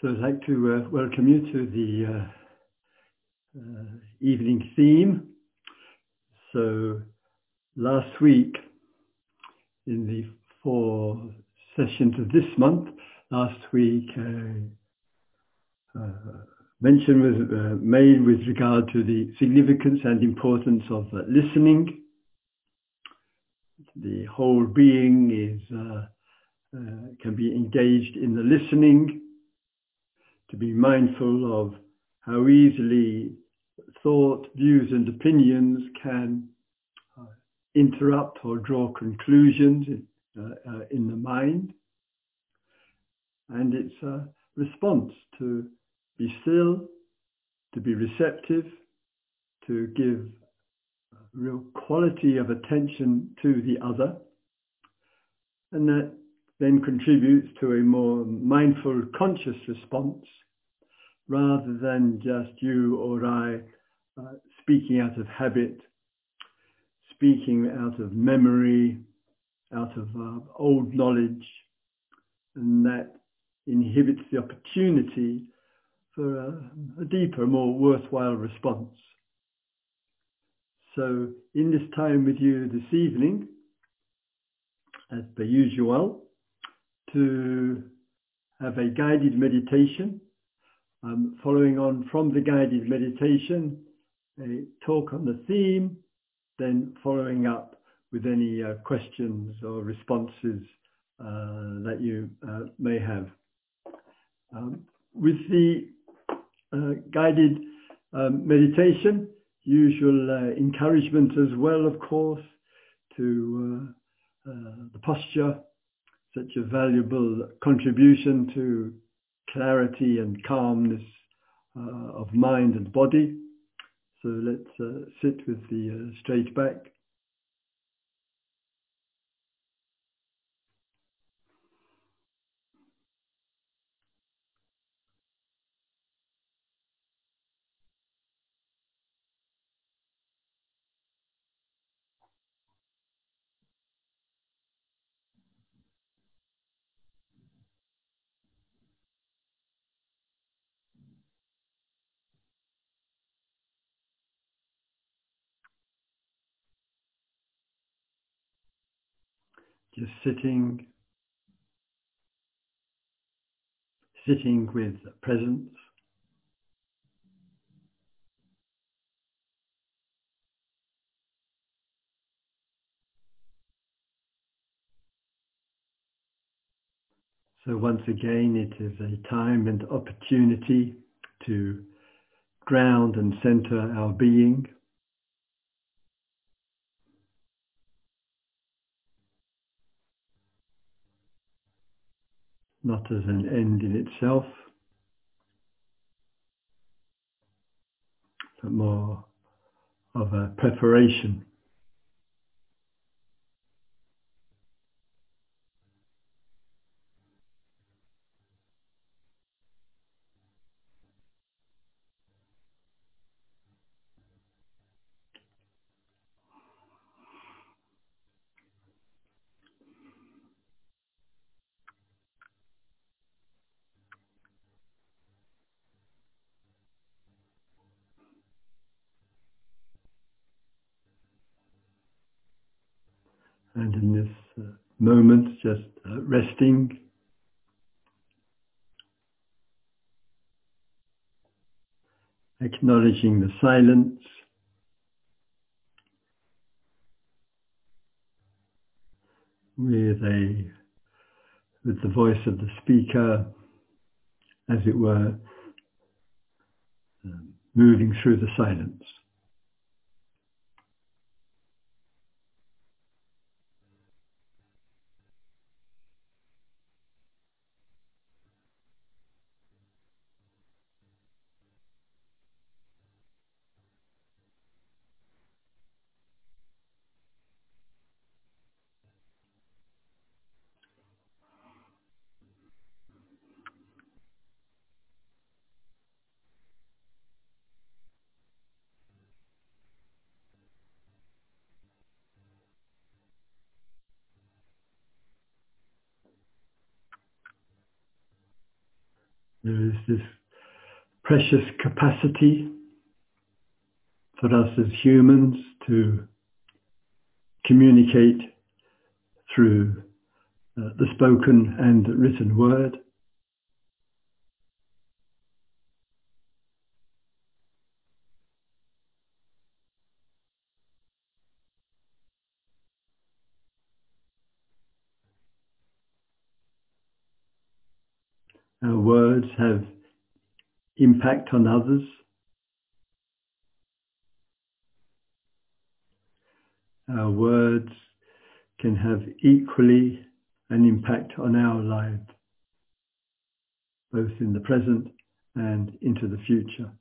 So I'd like to uh, welcome you to the uh, uh, evening theme. So last week, in the four sessions of this month, last week, uh, uh, mention was uh, made with regard to the significance and importance of listening. The whole being is can be engaged in the listening to be mindful of how easily thought, views and opinions can uh, interrupt or draw conclusions in, uh, uh, in the mind. And it's a response to be still, to be receptive, to give real quality of attention to the other. And that then contributes to a more mindful, conscious response rather than just you or I uh, speaking out of habit, speaking out of memory, out of uh, old knowledge, and that inhibits the opportunity for a, a deeper, more worthwhile response. So in this time with you this evening, as per usual, to have a guided meditation. Um, following on from the guided meditation, a talk on the theme, then following up with any uh, questions or responses uh, that you uh, may have. Um, with the uh, guided um, meditation, usual uh, encouragement as well, of course, to uh, the posture such a valuable contribution to clarity and calmness uh, of mind and body. So let's uh, sit with the uh, straight back. Just sitting, sitting with presence. So once again, it is a time and opportunity to ground and center our being. Not as an end in itself, but more of a preparation. and in this uh, moment just uh, resting. Acknowledging the silence. With a with the voice of the speaker as it were um, moving through the silence precious capacity for us as humans to communicate through uh, the spoken and written word. Our words have impact on others. Our words can have equally an impact on our lives, both in the present and into the future.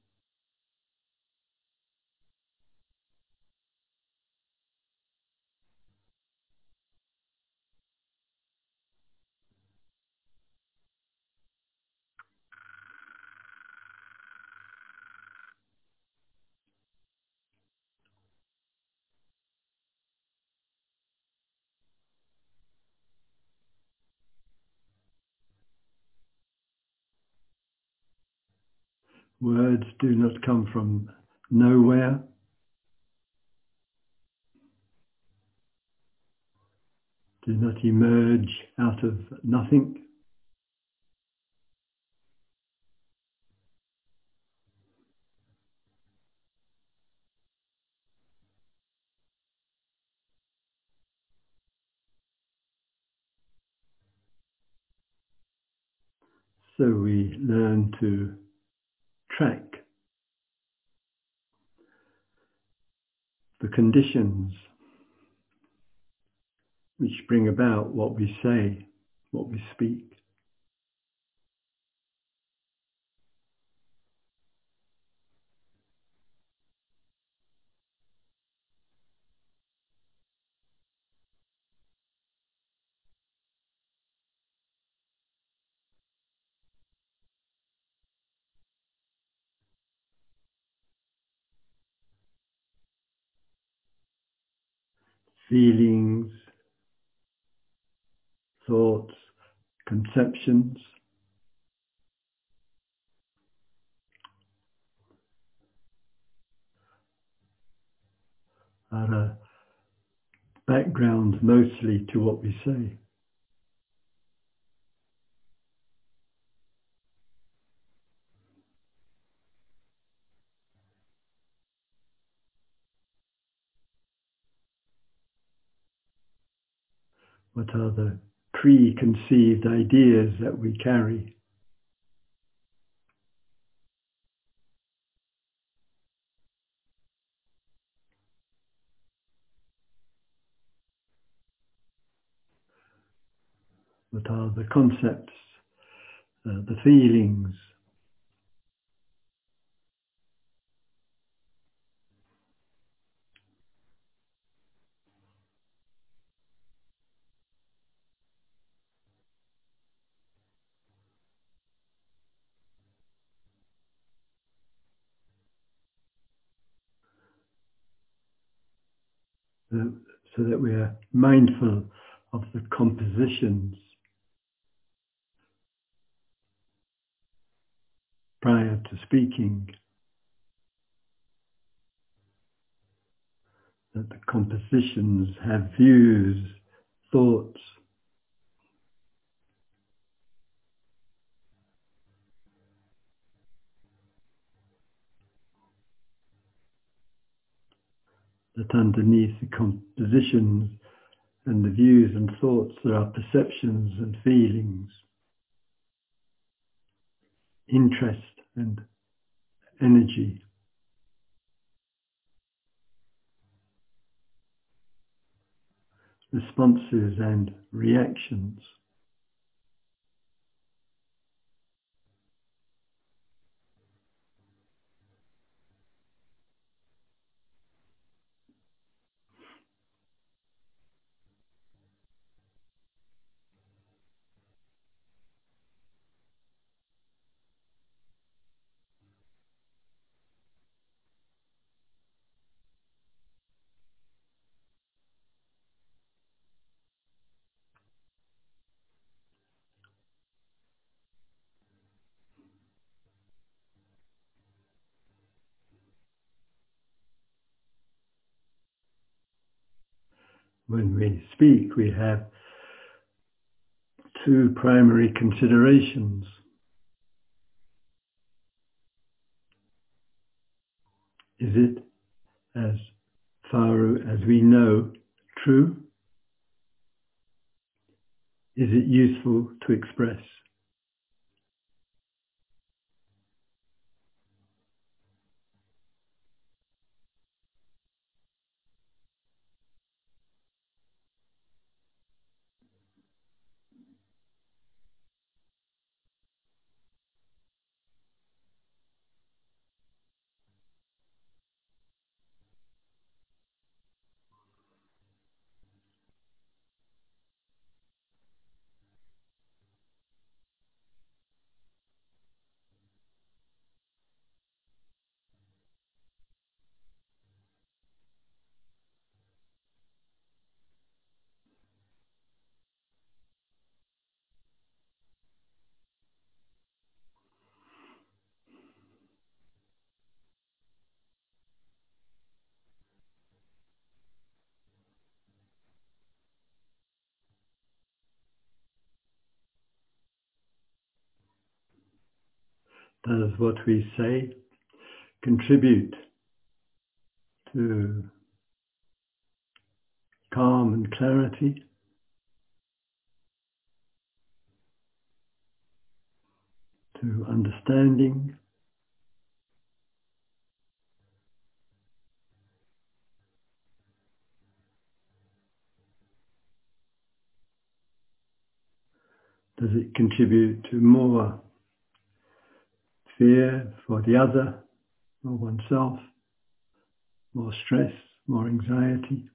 Words do not come from nowhere. Do not emerge out of nothing. So we learn to track the conditions which bring about what we say, what we speak. Feelings, thoughts, conceptions. are a background mostly to what we say. What are the preconceived ideas that we carry? What are the concepts, uh, the feelings? Uh, mindful of the compositions prior to speaking, that the compositions have views, thoughts, that underneath the compositions and the views and thoughts there are perceptions and feelings, interest and energy. responses and reactions. When we speak, we have two primary considerations. Is it as far as we know true? Is it useful to express? Does what we say contribute to calm and clarity? To understanding? Does it contribute to more fear for the other or oneself, more stress, more anxiety.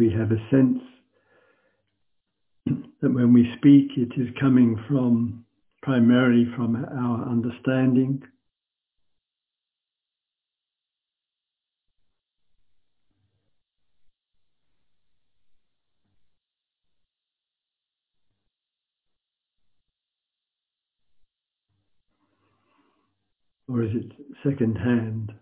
We have a sense that when we speak, it is coming from primarily from our understanding? Or is it second hand?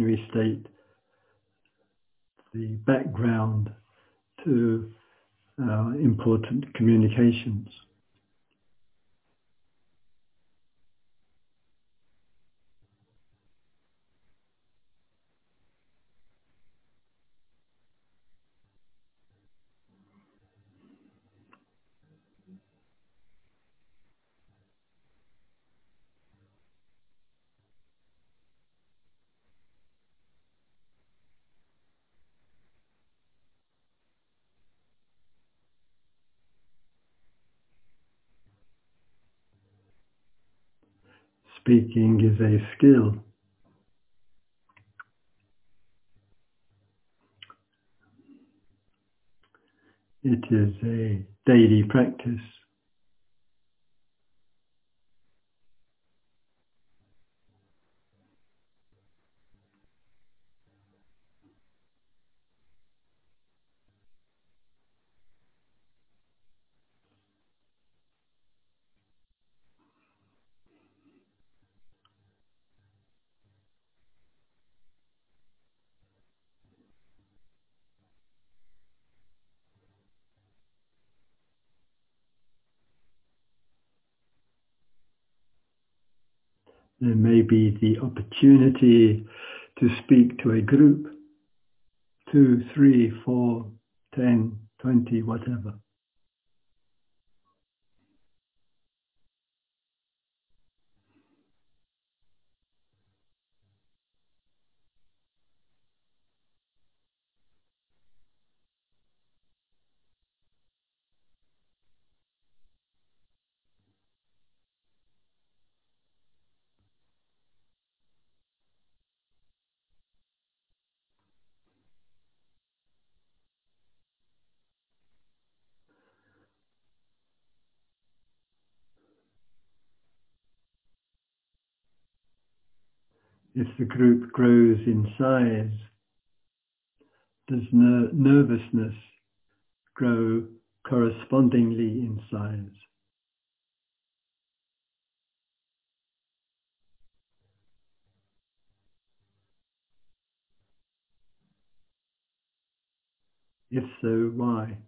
We state the background to our important communications? Speaking is a skill. It is a daily practice. There may be the opportunity to speak to a group, two, three, four, ten, twenty, whatever. If the group grows in size, does ner- nervousness grow correspondingly in size? If so, why?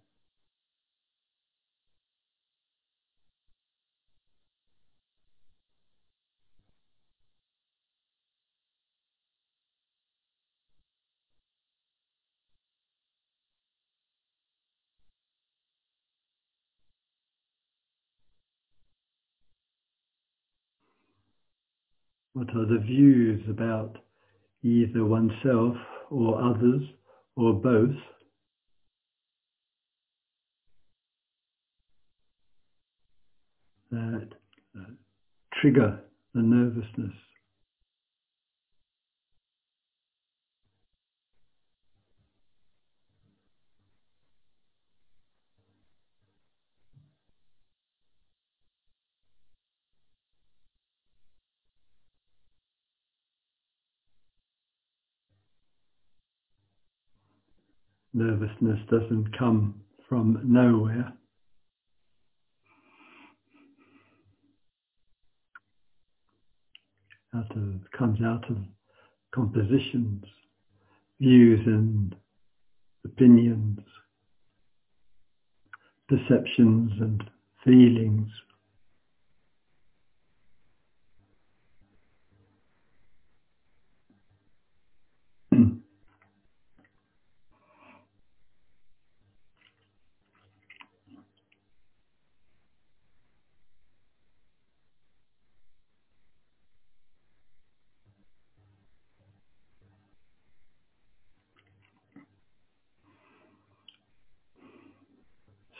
What are the views about either oneself or others or both that uh, trigger the nervousness? Nervousness doesn't come from nowhere. Out of, comes out of compositions, views and opinions, perceptions and feelings.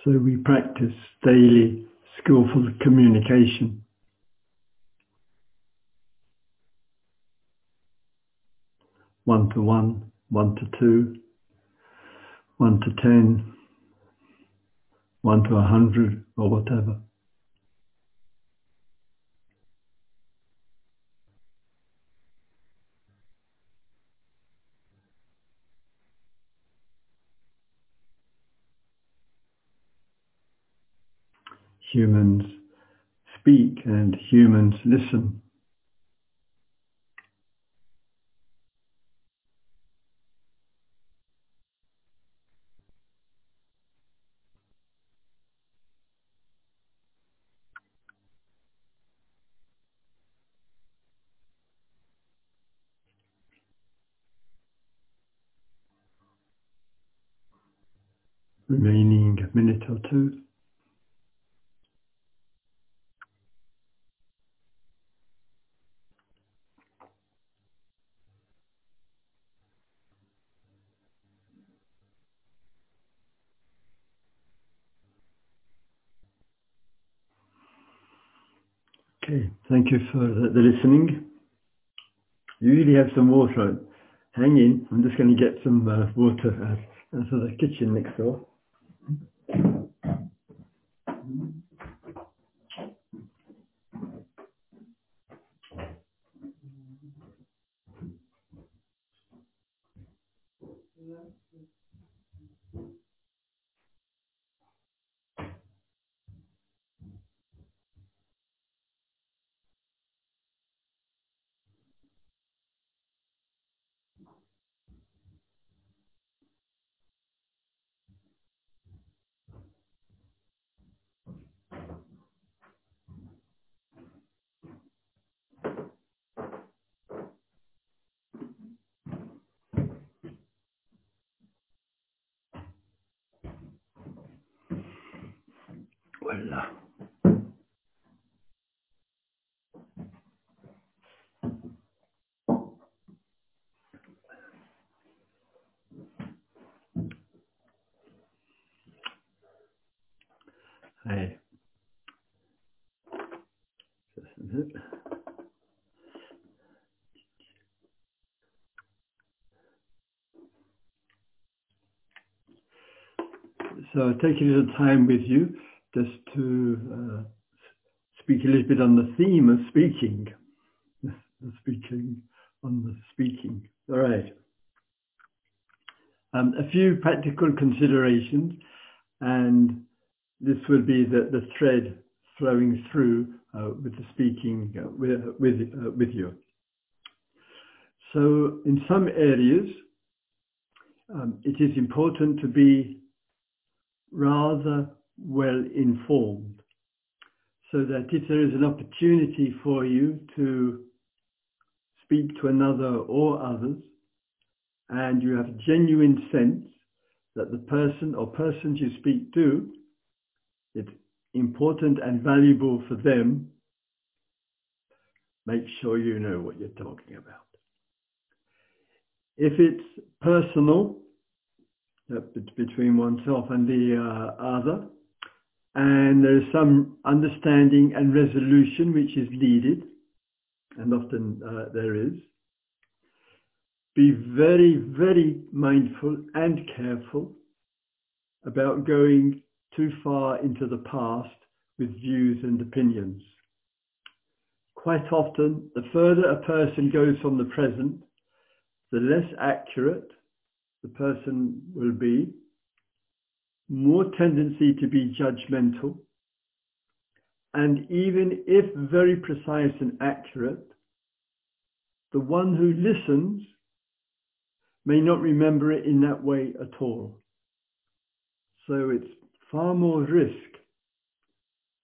So we practice daily skillful communication. One to one, one to two, one to ten, one to a hundred, or whatever. Humans speak and humans listen. Remaining a minute or two. Okay, thank you for the, listening. You really have some water. Hang in, I'm just going to get some uh, water out of the kitchen next door. Voila. Hey. This is it. So take a little time with you just to uh, speak a little bit on the theme of speaking, the speaking on the speaking. All right. Um, a few practical considerations, and this will be the, the thread flowing through uh, with the speaking uh, with, with, uh, with you. So in some areas, um, it is important to be rather well informed so that if there is an opportunity for you to speak to another or others and you have a genuine sense that the person or persons you speak to, it's important and valuable for them, make sure you know what you're talking about. If it's personal, between oneself and the uh, other, and there is some understanding and resolution which is needed, and often uh, there is. Be very, very mindful and careful about going too far into the past with views and opinions. Quite often, the further a person goes from the present, the less accurate the person will be, more tendency to be judgmental, and even if very precise and accurate, the one who listens may not remember it in that way at all. So it's far more risk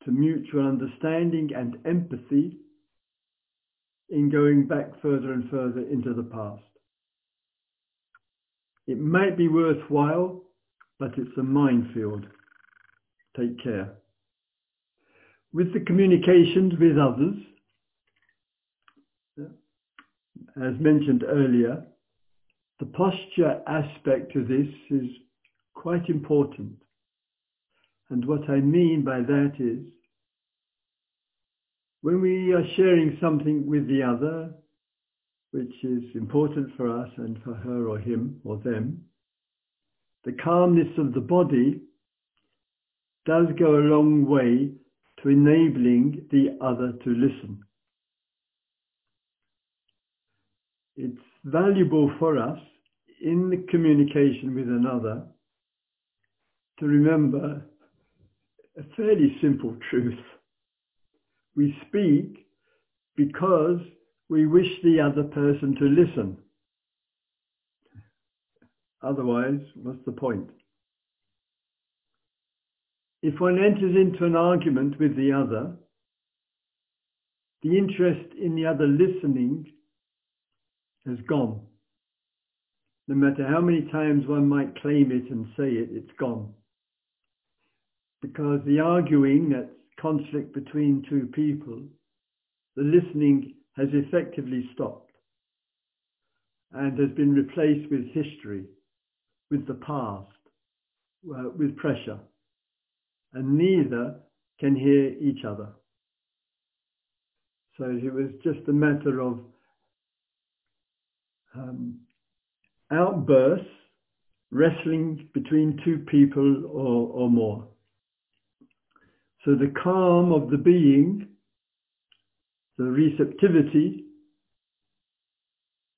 to mutual understanding and empathy in going back further and further into the past. It might be worthwhile, but it's a minefield. Take care. With the communications with others, as mentioned earlier, the posture aspect of this is quite important. And what I mean by that is, when we are sharing something with the other, which is important for us and for her or him or them, the calmness of the body does go a long way to enabling the other to listen. It's valuable for us in the communication with another to remember a fairly simple truth. We speak because we wish the other person to listen. Otherwise, what's the point? If one enters into an argument with the other, the interest in the other listening has gone. No matter how many times one might claim it and say it, it's gone. Because the arguing, that's conflict between two people, the listening has effectively stopped and has been replaced with history, with the past, uh, with pressure. And neither can hear each other. So it was just a matter of um, outbursts, wrestling between two people or, or more. So the calm of the being the receptivity,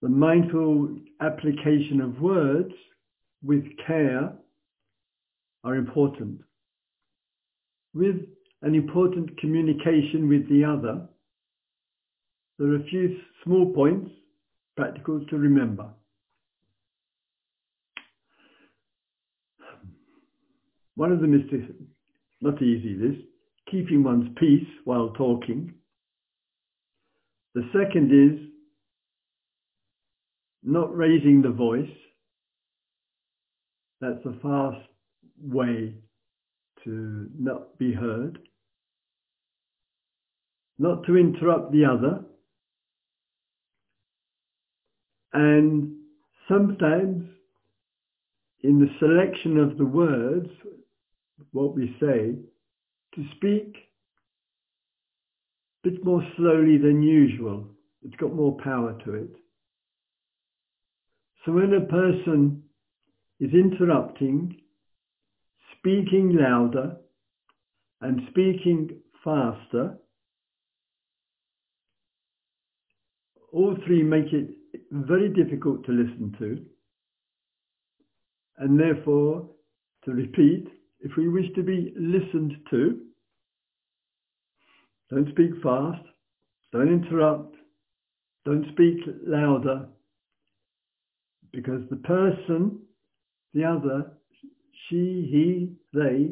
the mindful application of words with care are important. With an important communication with the other, there are a few small points, practical to remember. One of them is to, not easy this, keeping one's peace while talking. The second is not raising the voice. That's a fast way to not be heard. Not to interrupt the other. And sometimes in the selection of the words, what we say, to speak bit more slowly than usual. It's got more power to it. So when a person is interrupting, speaking louder and speaking faster, all three make it very difficult to listen to. And therefore, to repeat, if we wish to be listened to, don't speak fast, don't interrupt, don't speak louder, because the person, the other, she, he, they,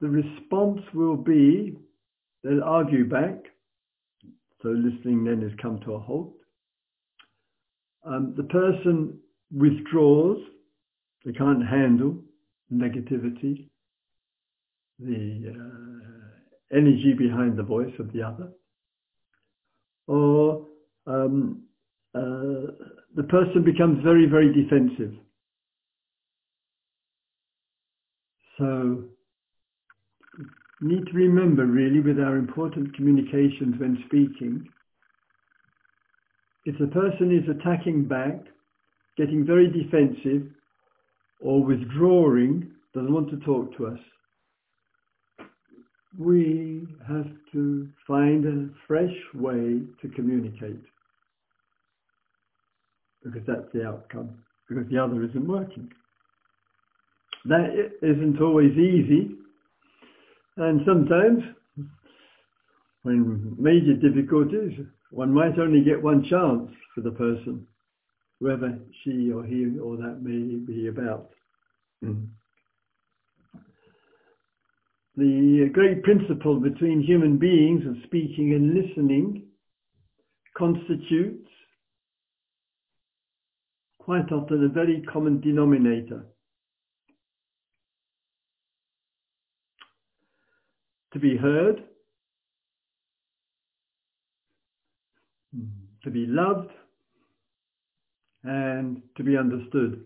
the response will be they'll argue back. So listening then has come to a halt. Um, the person withdraws. They can't handle negativity, the uh, energy behind the voice of the other. Or um, uh, the person becomes very, very defensive. So need to remember really with our important communications when speaking, if the person is attacking back, getting very defensive, or withdrawing, doesn't want to talk to us, we have to find a fresh way to communicate. Because that's the outcome, because the other isn't working. That isn't always easy, and sometimes, when major difficulties, one might only get one chance for the person, whoever she or he or that may be about. Mm. The great principle between human beings of speaking and listening constitutes quite often a very common denominator. to be heard, to be loved, and to be understood.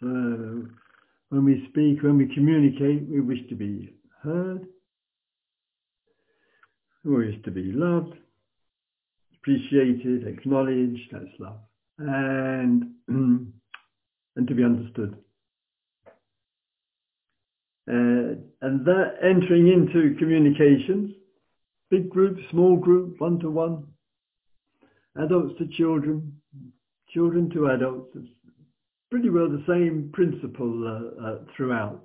So when we speak, when we communicate, we wish to be heard, we wish to be loved, appreciated, acknowledged, that's love, and, and to be understood. Uh, and that entering into communications, big group, small group, one-to-one, adults to children, children to adults, pretty well the same principle uh, uh, throughout.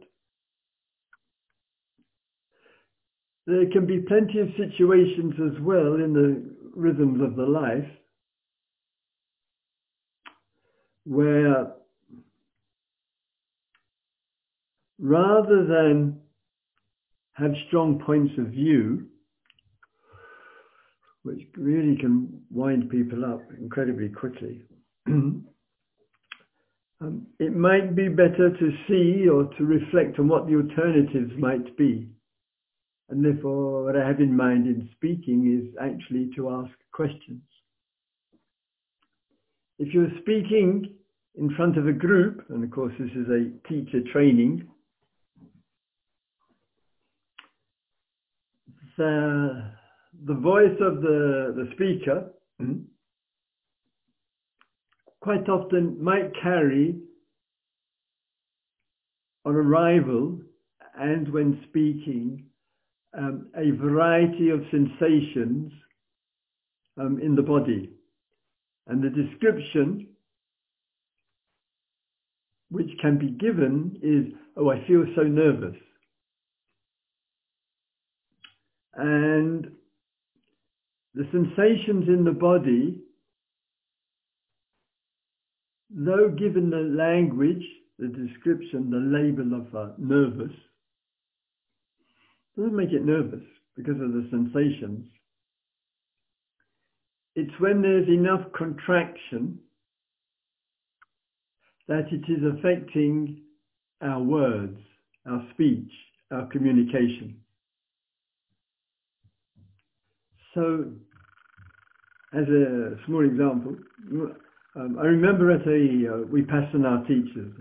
There can be plenty of situations as well in the rhythms of the life where rather than have strong points of view, which really can wind people up incredibly quickly, um, it might be better to see or to reflect on what the alternatives might be. And therefore, what I have in mind in speaking is actually to ask questions. If you're speaking in front of a group, and of course this is a teacher training, the, the voice of the, the speaker mm, quite often might carry on arrival and when speaking um, a variety of sensations um, in the body. And the description which can be given is, oh, I feel so nervous. And the sensations in the body, though given the language, the description, the label of uh, nervous, doesn't make it nervous because of the sensations. It's when there's enough contraction that it is affecting our words, our speech, our communication. So, as a small example, um, I remember at a uh, our teachers,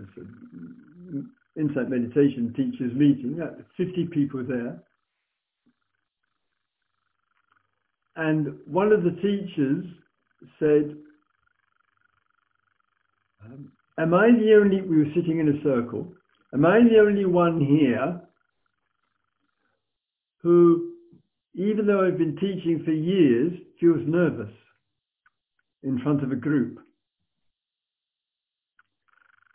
insight meditation teachers meeting, 50 people there. And one of the teachers said, um, am I the only, we were sitting in a circle, am I the only one here who even though I've been teaching for years, feels nervous. in front of a group.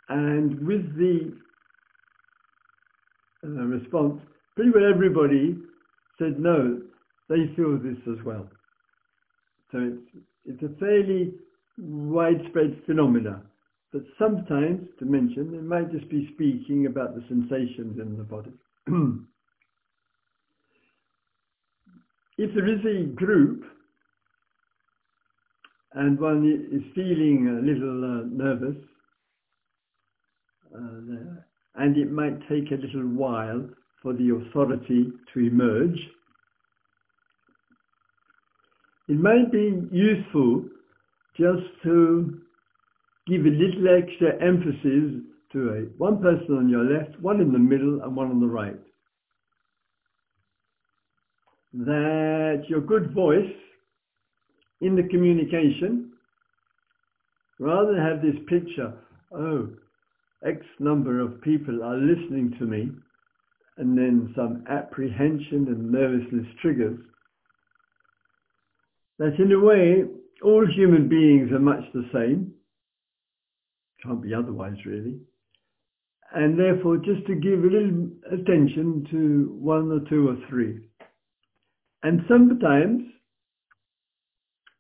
And with the uh, response, pretty well everybody said no, they feel this as well. So it's, it's a fairly widespread phenomena. But sometimes, to mention, it might just be speaking about the sensations in the body. if there is a group and one is feeling a little uh, nervous uh, and it might take a little while for the authority to emerge, it might be useful just to give a little extra emphasis to a, one person on your left, one in the middle and one on the right. That your good voice in the communication, rather than have this picture, oh, X number of people are listening to me, and then some apprehension and nervousness triggers, that in a way, all human beings are much the same. Can't be otherwise, really. And therefore, just to give a little attention to one or two or three. And sometimes,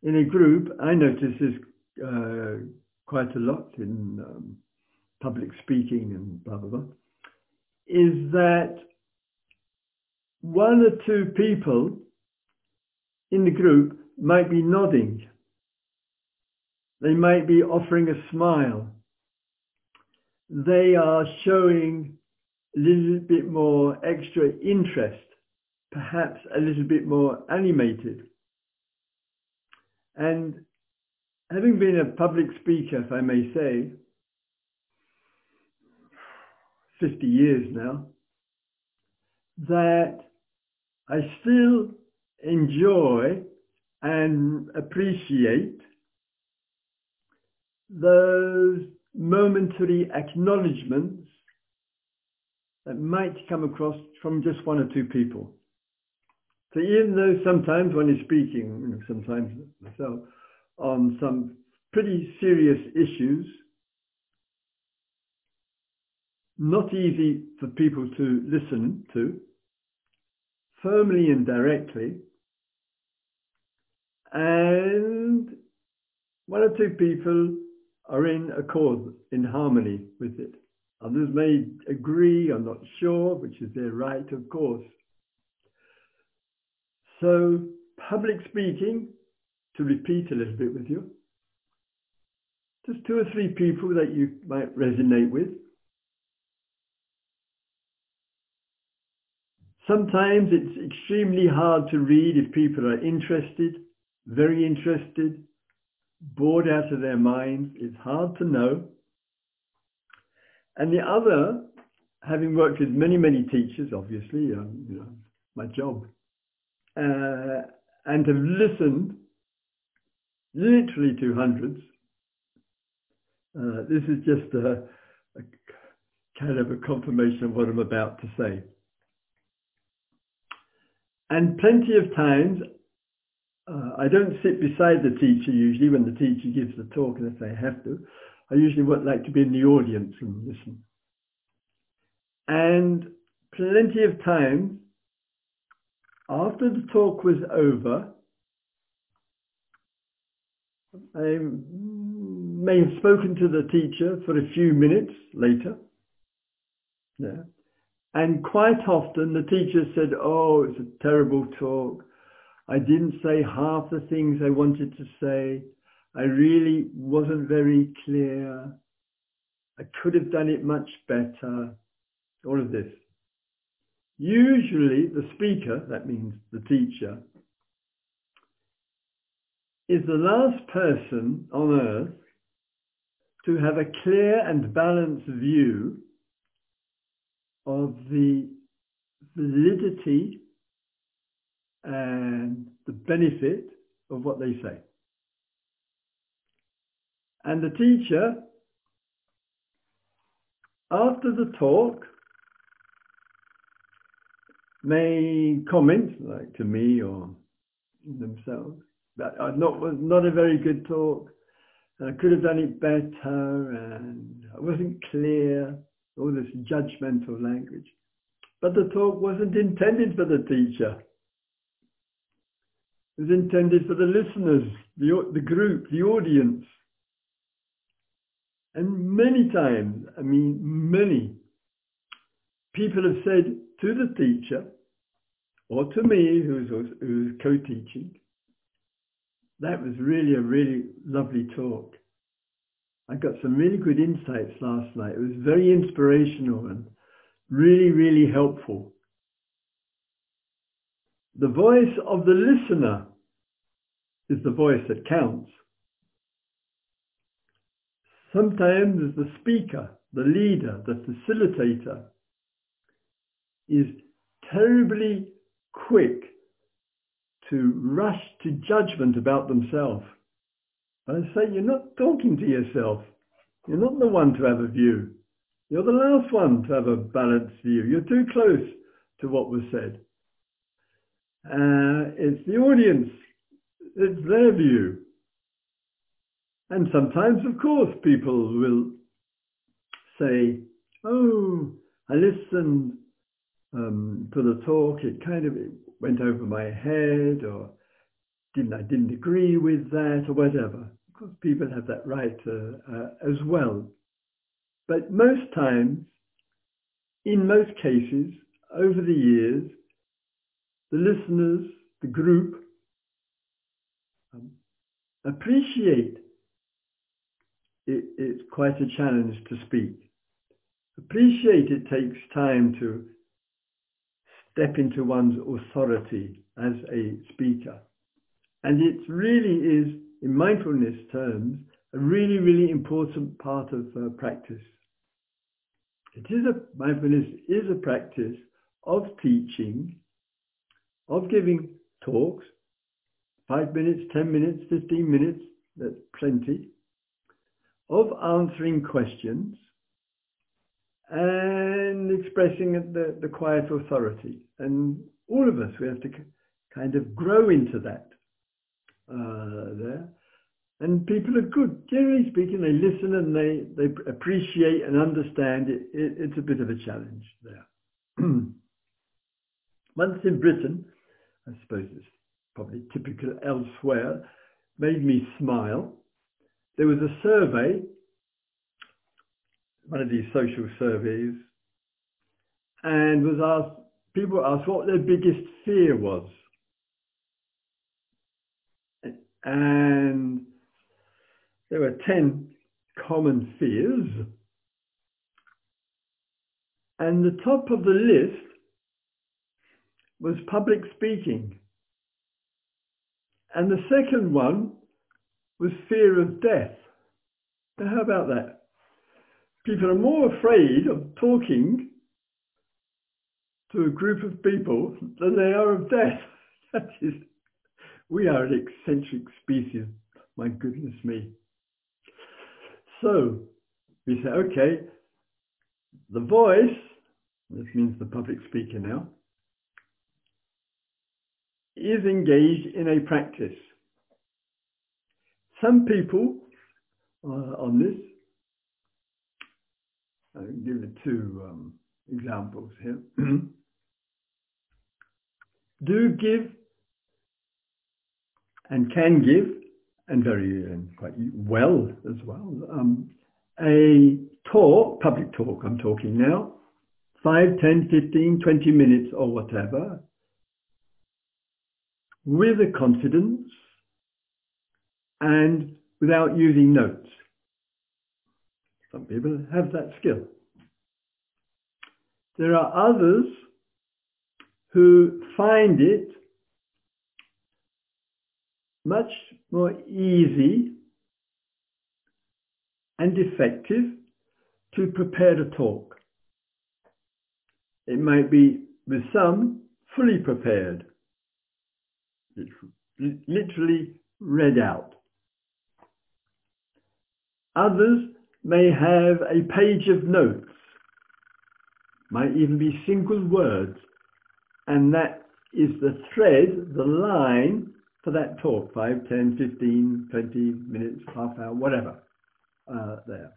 in a group, I notice this uh, quite a lot in um, public speaking and blah, blah, blah, is that one or two people in the group might be nodding. They might be offering a smile. They are showing a little bit more extra interest, perhaps a little bit more animated. And having been a public speaker, if I may say, 50 years now, that I still enjoy and appreciate those momentary acknowledgements that might come across from just one or two people. So even though sometimes when he's speaking, sometimes myself, on some pretty serious issues, not easy for people to listen to, firmly and directly, and one or two people are in accord, in harmony with it. Others may agree or not sure, which is their right, of course. So public speaking, to repeat a little bit with you, just two or three people that you might resonate with. Sometimes it's extremely hard to read if people are interested very interested, bored out of their minds. It's hard to know. And the other, having worked with many, many teachers, obviously, um, you know, my job, uh, and have listened literally to hundreds. Uh, this is just a, a kind of a confirmation of what I'm about to say. And plenty of times uh, I don't sit beside the teacher usually when the teacher gives the talk unless I have to. I usually would like to be in the audience and listen. And plenty of times after the talk was over, I may have spoken to the teacher for a few minutes later. Yeah. And quite often the teacher said, oh, it's a terrible talk. I didn't say half the things I wanted to say. I really wasn't very clear. I could have done it much better. All of this. Usually the speaker, that means the teacher, is the last person on earth to have a clear and balanced view of the validity and the benefit of what they say. And the teacher, after the talk, may comment, like to me or themselves, that I not, was not a very good talk, and I could have done it better and I wasn't clear, all this judgmental language. But the talk wasn't intended for the teacher. It was intended for the listeners, the, the group, the audience. And many times, I mean many, people have said to the teacher, or to me, who's, who's co-teaching, that was really a really lovely talk. I got some really good insights last night. It was very inspirational and really, really helpful. The voice of the listener is the voice that counts. Sometimes the speaker, the leader, the facilitator is terribly quick to rush to judgment about themselves. I say, you're not talking to yourself. You're not the one to have a view. You're the last one to have a balanced view. You're too close to what was said. Uh, it's the audience. It's their view. And sometimes, of course, people will say, oh, I listened um, to the talk. It kind of went over my head or didn't, I didn't agree with that or whatever. Of course, people have that right uh, uh, as well. But most times, in most cases, over the years, the listeners, the group, um, appreciate it, it's quite a challenge to speak. Appreciate it takes time to step into one's authority as a speaker. And it really is, in mindfulness terms, a really, really important part of uh, practice. It is a, mindfulness is a practice of teaching, of giving talks, five minutes, 10 minutes, 15 minutes, that's plenty, of answering questions and expressing the, the quiet authority. And all of us, we have to kind of grow into that uh, there. And people are good. Generally speaking, they listen and they, they appreciate and understand it, it It's a bit of a challenge there. Once in Britain, I suppose it's probably typical elsewhere, made me smile there was a survey, one of these social surveys, and was asked, people asked what their biggest fear was. And there were 10 common fears. And the top of the list was public speaking. And the second one was fear of death. Now, how about that? People are more afraid of talking to a group of people than they are of death. That is, we are an eccentric species. My goodness me. So we say, okay, the voice, this means the public speaker now, is engaged in a practice. Some people uh, on this, I'll give you two um, examples here, do give and can give, and very and quite well as well, um, a talk, public talk I'm talking now, 5, 10, 15, 20 minutes or whatever, with a confidence and without using notes. Some people have that skill. There are others who find it much more easy and effective to prepare a talk. It might be with some fully prepared, literally read out. Others may have a page of notes, might even be single words, and that is the thread, the line for that talk, 5, 10, 15, 20 minutes, half hour, whatever, uh, there.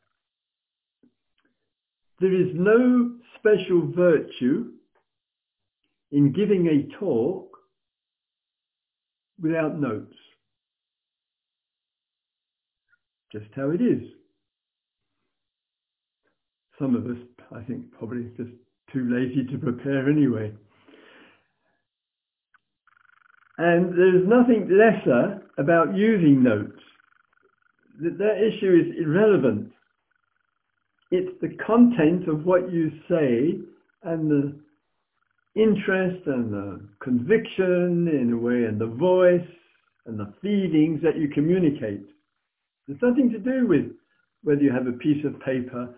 There is no special virtue in giving a talk without notes. Just how it is. Some of us, I think, probably just too lazy to prepare anyway. And there's nothing lesser about using notes. That issue is irrelevant. It's the content of what you say and the interest and the conviction in a way and the voice and the feelings that you communicate. There's nothing to do with whether you have a piece of paper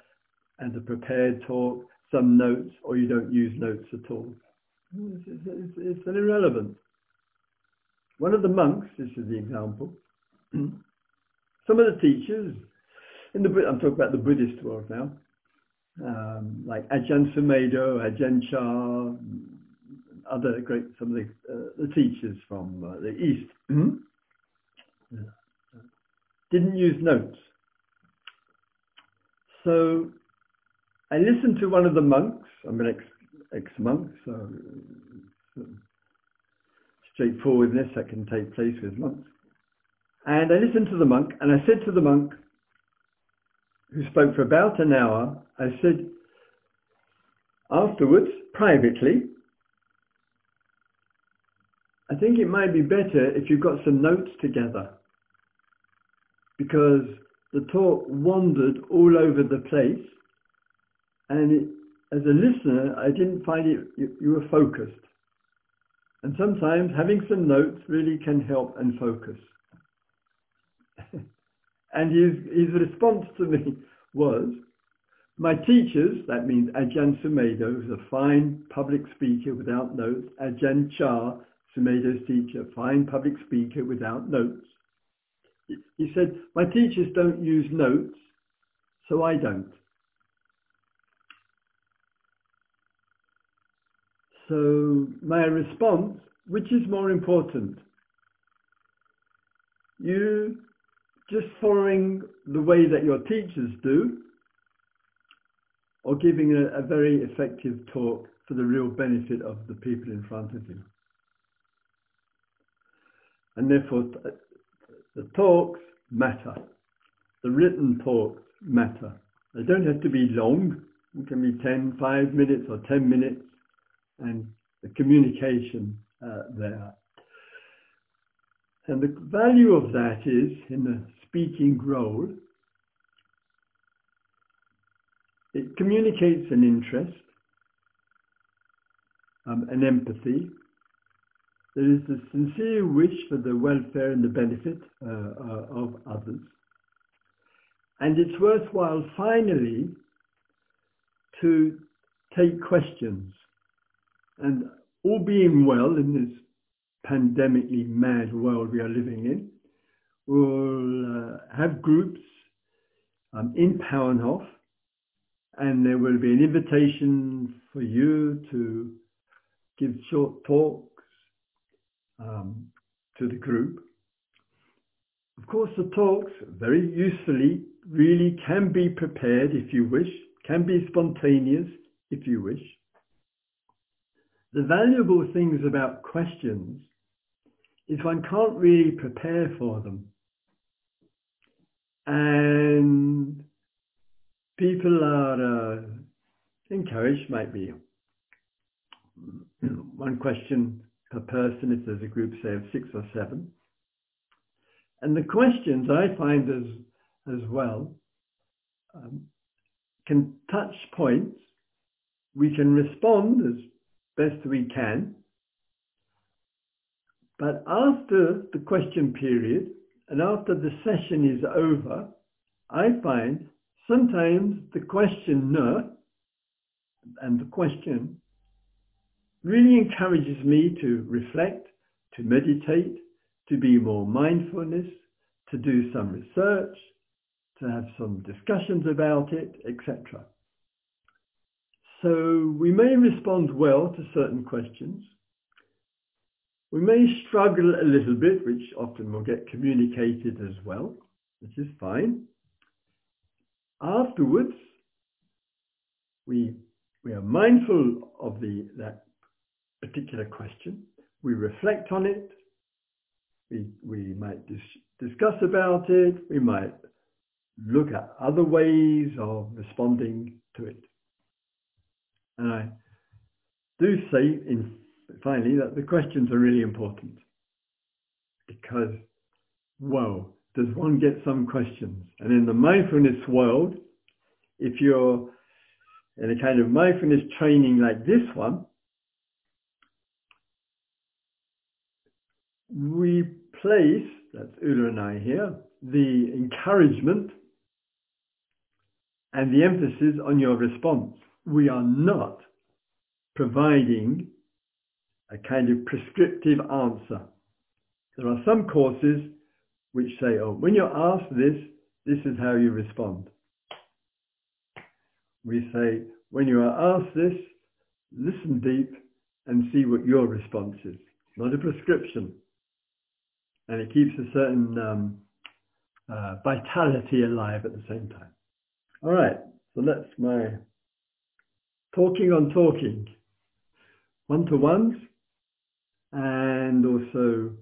and a prepared talk, some notes, or you don't use notes at all. It's, it's, it's an irrelevant. One of the monks, this is the example, some of the teachers, in the I'm talking about the Buddhist world now, um, like Ajahn Sumedho, Ajahn Chah, other great, some of the, uh, the teachers from uh, the East, didn't use notes. So I listened to one of the monks, I'm an ex, ex-monk, so, so straightforwardness that can take place with monks. And I listened to the monk and I said to the monk, who spoke for about an hour, I said, afterwards, privately, I think it might be better if you got some notes together because the talk wandered all over the place and it, as a listener, I didn't find it, you, you were focused. And sometimes having some notes really can help and focus. and his, his response to me was, my teachers, that means Ajahn Sumedho, who's a fine public speaker without notes, Ajahn Chah, Sumedho's teacher, fine public speaker without notes. He said, my teachers don't use notes, so I don't. So my response, which is more important? You just following the way that your teachers do, or giving a, a very effective talk for the real benefit of the people in front of you. And therefore, the talks matter. The written talks matter. They don't have to be long. It can be 10, 5 minutes or 10 minutes and the communication uh, there. And the value of that is in the speaking role, it communicates an interest, um, an empathy. There is a sincere wish for the welfare and the benefit uh, uh, of others. And it's worthwhile finally to take questions and all being well in this pandemically mad world we are living in, we'll uh, have groups um, in Pauenhof and there will be an invitation for you to give short talks um, to the group. Of course, the talks very usefully really can be prepared if you wish, can be spontaneous if you wish. The valuable things about questions is one can't really prepare for them. And people are uh, encouraged, might be one question per person if there's a group, say, of six or seven. And the questions I find as, as well um, can touch points. We can respond as best we can. But after the question period and after the session is over, I find sometimes the questioner and the question really encourages me to reflect, to meditate, to be more mindfulness, to do some research, to have some discussions about it, etc. So we may respond well to certain questions, We may struggle a little bit, which often will get communicated as well, which is fine. Afterwards, we, we are mindful of the, that particular question. We reflect on it. We, we might dis discuss about it. We might look at other ways of responding to it. And I do say in, finally that the questions are really important because, whoa, does one get some questions? And in the mindfulness world, if you're in a kind of mindfulness training like this one, we place, that's Ulla and I here, the encouragement and the emphasis on your response. We are not providing a kind of prescriptive answer. There are some courses which say, oh, when you're asked this, this is how you respond. We say, when you are asked this, listen deep and see what your response is. Not a prescription. And it keeps a certain um, uh, vitality alive at the same time. All right, so that's my talking on talking, one-to-ones, and also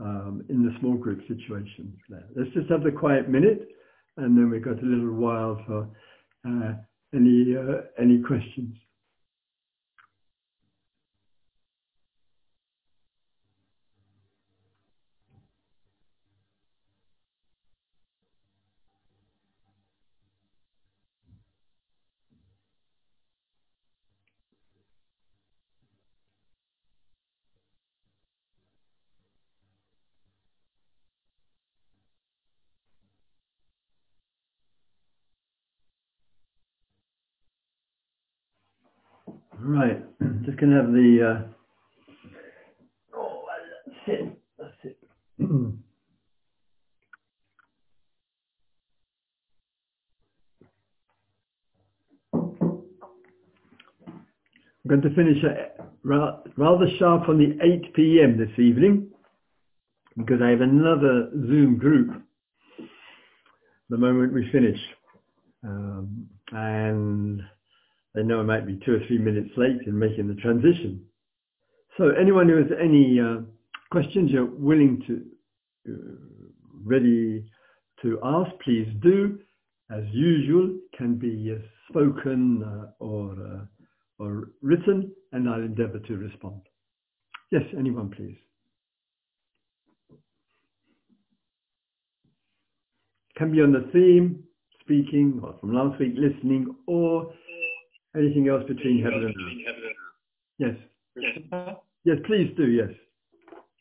um, in the small group situations. Let's just have the quiet minute, and then we've got a little while for uh, any uh, any questions. Right, just to have the. Uh... Oh, that's it. That's it. I'm going to finish rather sharp on the 8 p.m. this evening because I have another Zoom group the moment we finish. Um, and they know I might be two or three minutes late in making the transition. So anyone who has any uh, questions you're willing to, uh, ready to ask, please do. As usual, can be uh, spoken uh, or, uh, or written, and I'll endeavour to respond. Yes, anyone please. Can be on the theme, speaking, or from last week, listening, or Anything else between heaven and earth? Yes. Christopher? Yes, please do, yes.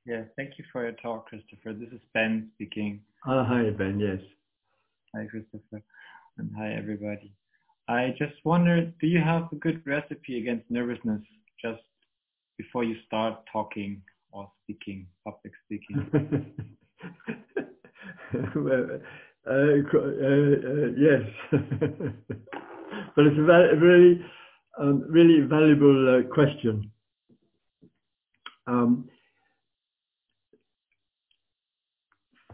Yeah, thank you for your talk, Christopher. This is Ben speaking. Uh, hi, Ben, yes. Hi, Christopher. And hi, everybody. I just wondered, do you have a good recipe against nervousness just before you start talking or speaking, public speaking? well, uh, uh, uh, yes. but it's a really, um, really valuable uh, question. Um,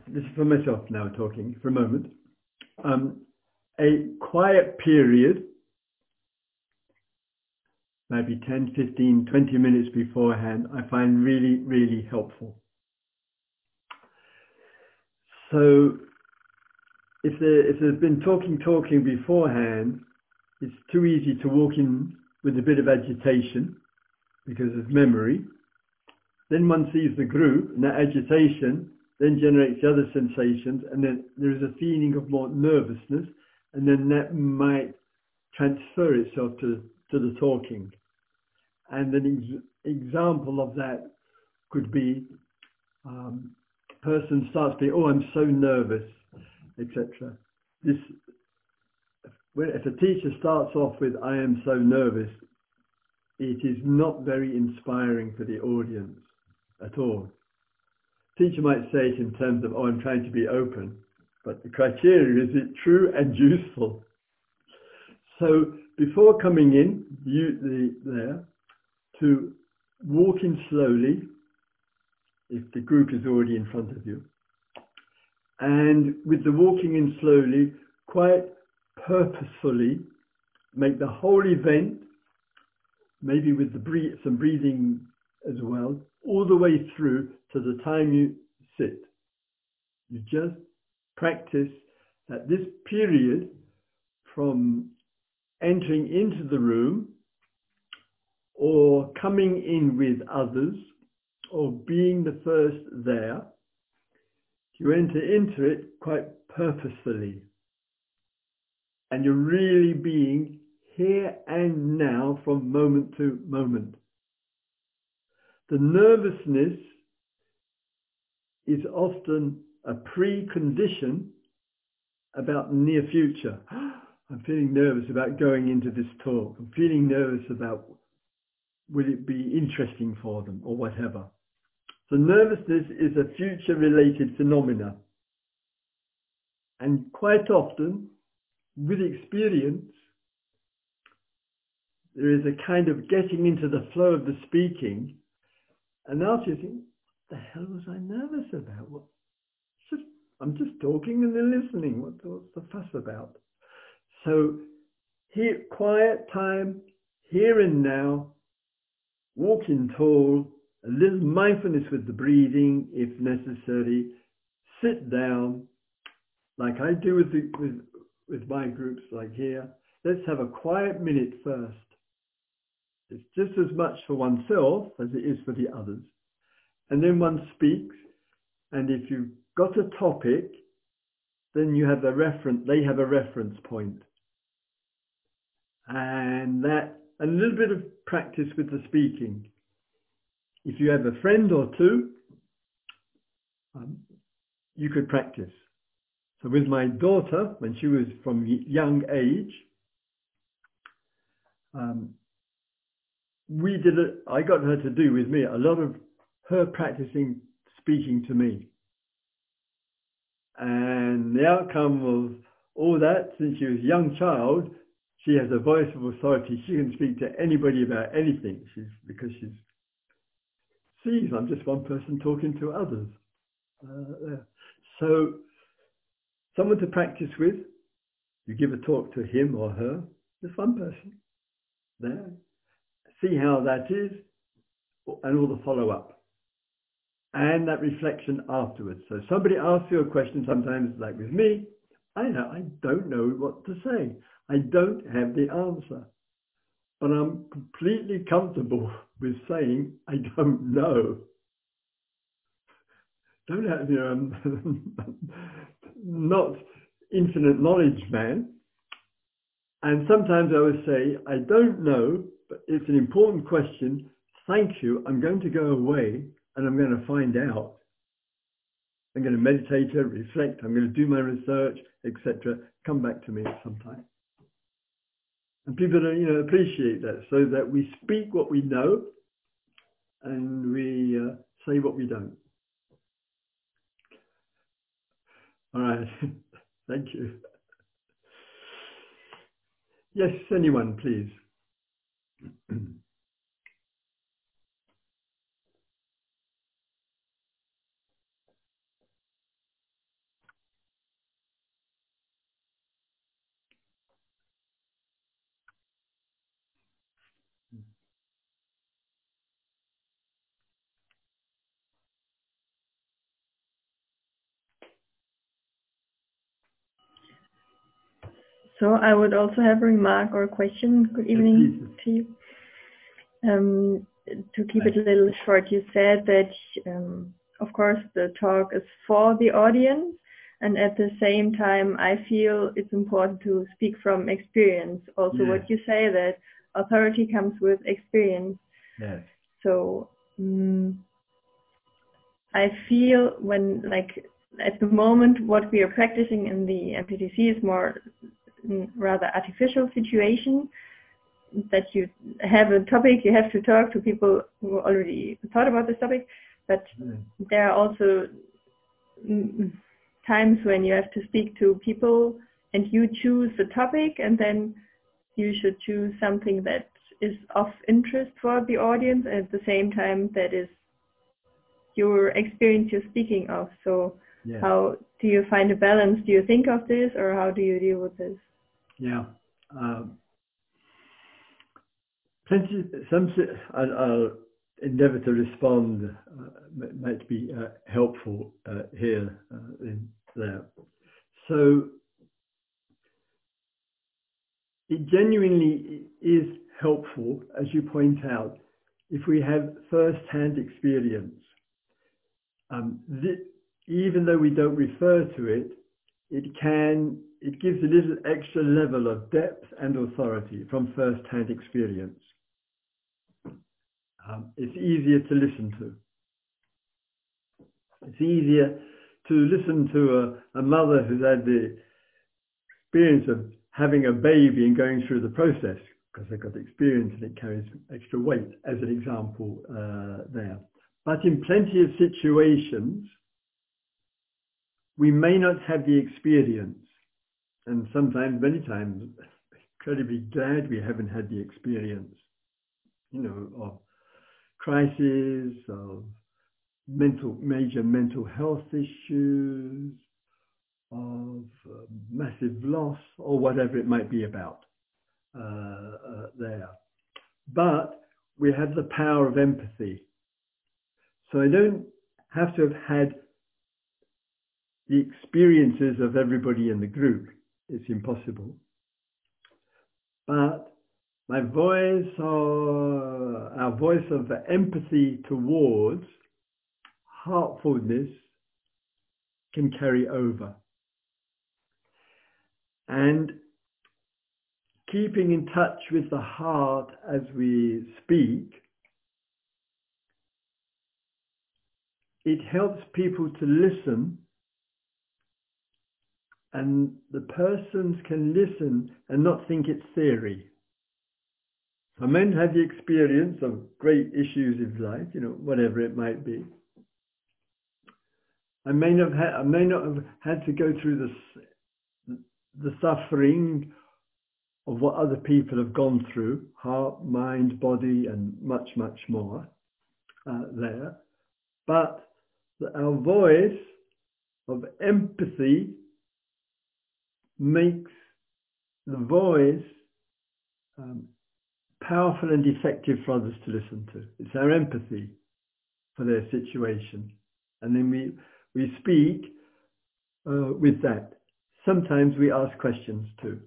this is for myself now talking for a moment. Um, a quiet period, maybe 10, 15, 20 minutes beforehand, I find really, really helpful. So if, there, if there's been talking, talking beforehand, it's too easy to walk in with a bit of agitation because of memory. Then one sees the group and that agitation then generates the other sensations and then there is a feeling of more nervousness and then that might transfer itself to, to the talking. And an ex example of that could be um, person starts being, oh, I'm so nervous, etc. This if a teacher starts off with, I am so nervous, it is not very inspiring for the audience at all. Teacher might say it in terms of, oh, I'm trying to be open, but the criteria is it true and useful? So before coming in, you, the, there, to walk in slowly if the group is already in front of you. And with the walking in slowly, quite purposefully, make the whole event, maybe with the breathe, some breathing as well, all the way through to the time you sit. You just practice at this period from entering into the room or coming in with others or being the first there, you enter into it quite purposefully. And you're really being here and now from moment to moment. The nervousness is often a precondition about near future. I'm feeling nervous about going into this talk. I'm feeling nervous about will it be interesting for them or whatever. So nervousness is a future related phenomena. And quite often, with experience, there is a kind of getting into the flow of the speaking. And after you think, what the hell was I nervous about? What, just, I'm just talking and they're listening. What, what's the fuss about? So here, quiet time, here and now, walking tall, a little mindfulness with the breathing if necessary, sit down, like I do with, the, with, with my groups like here. Let's have a quiet minute first. It's just as much for oneself as it is for the others. And then one speaks, and if you've got a topic, then you have a reference, they have a reference point. And that, a little bit of practice with the speaking. If you have a friend or two, um, you could practice. With my daughter, when she was from young age, um, we did it, I got her to do with me a lot of her practicing speaking to me. And the outcome of all that, since she was a young child, she has a voice of authority. She can speak to anybody about anything. She's because she's sees I'm just one person talking to others. Uh, so, someone to practice with. You give a talk to him or her. Just one person there. See how that is, and all the follow up, and that reflection afterwards. So somebody asks you a question. Sometimes, like with me, I know I don't know what to say. I don't have the answer. But I'm completely comfortable with saying I don't know. Don't have, you know, I'm not infinite knowledge man. And sometimes I would say, I don't know, but it's an important question. Thank you. I'm going to go away and I'm going to find out. I'm going to meditate, reflect, I'm going to do my research, etc. Come back to me at some time. And people don't, you know, appreciate that so that we speak what we know and we uh, say what we don't. All right. Thank you. Yes, anyone, please. So I would also have a remark or a question. Good evening to you. Um, to keep it a little short, you said that, um, of course, the talk is for the audience, and at the same time, I feel it's important to speak from experience. Also, yes. what you say that authority comes with experience. Yes. So um, I feel when, like, at the moment, what we are practicing in the MTTC is more rather artificial situation that you have a topic, you have to talk to people who already thought about this topic, but mm. there are also mm, times when you have to speak to people and you choose the topic and then you should choose something that is of interest for the audience and at the same time that is your experience you're speaking of. So Yeah. how do you find a balance? Do you think of this or how do you deal with this? Yeah. Um. Some. I'll, I'll endeavour to respond. Uh, might be uh, helpful uh, here uh, in there. So it genuinely is helpful, as you point out, if we have first-hand experience. Um, thi- even though we don't refer to it, it can it gives a little extra level of depth and authority from first-hand experience. Um, it's easier to listen to. It's easier to listen to a, a mother who's had the experience of having a baby and going through the process because they've got experience and it carries extra weight as an example uh, there. But in plenty of situations, we may not have the experience and sometimes, many times, incredibly glad we haven't had the experience, you know, of crisis, of mental, major mental health issues, of uh, massive loss, or whatever it might be about uh, uh, there. But we have the power of empathy. So I don't have to have had the experiences of everybody in the group. It's impossible. But my voice or our voice of empathy towards heartfulness can carry over. And keeping in touch with the heart as we speak, it helps people to listen and the persons can listen and not think it's theory. So men have the experience of great issues of life, you know, whatever it might be. I may not have, I may not have had to go through the, the suffering of what other people have gone through, heart, mind, body, and much, much more uh, there. But our voice of empathy makes the voice um, powerful and effective for others to listen to. It's our empathy for their situation. And then we, we speak uh, with that. Sometimes we ask questions too.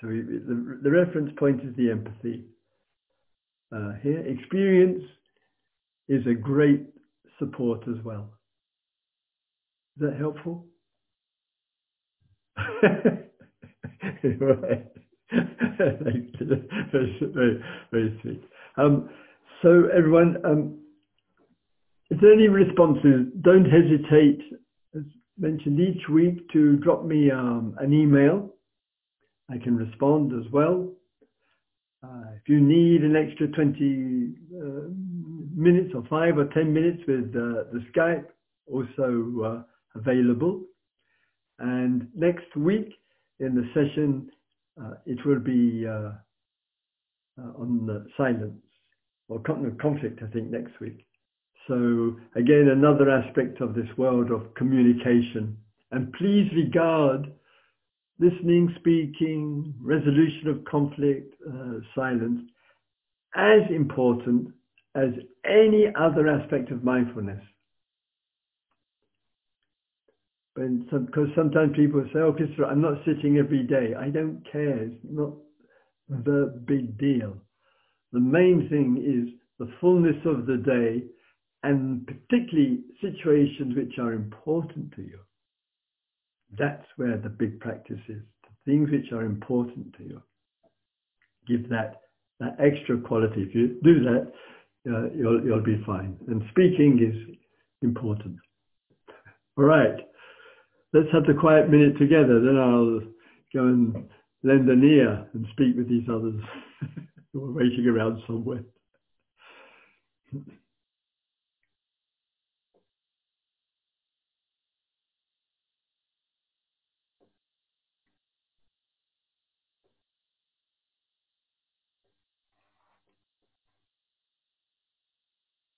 So we, the, the reference point is the empathy. Uh, here, experience is a great support as well. Is that helpful? Very, very, sweet. Um, so everyone, um, if there are any responses, don't hesitate, as mentioned each week, to drop me um, an email. I can respond as well. Uh, if you need an extra 20 uh, minutes or five or 10 minutes with uh, the Skype, also uh, available. And next week in the session, uh, it will be uh, uh, on silence or conflict, I think, next week. So again, another aspect of this world of communication. And please regard listening, speaking, resolution of conflict, uh, silence as important as any other aspect of mindfulness. Because sometimes people say, "Oh, Christopher, I'm not sitting every day." I don't care. It's not the big deal. The main thing is the fullness of the day, and particularly situations which are important to you. That's where the big practice is. The things which are important to you. Give that that extra quality. If you do that, uh, you'll you'll be fine. And speaking is important. All right let's have the quiet minute together, then I'll go and lend an ear and speak with these others who are waiting around somewhere.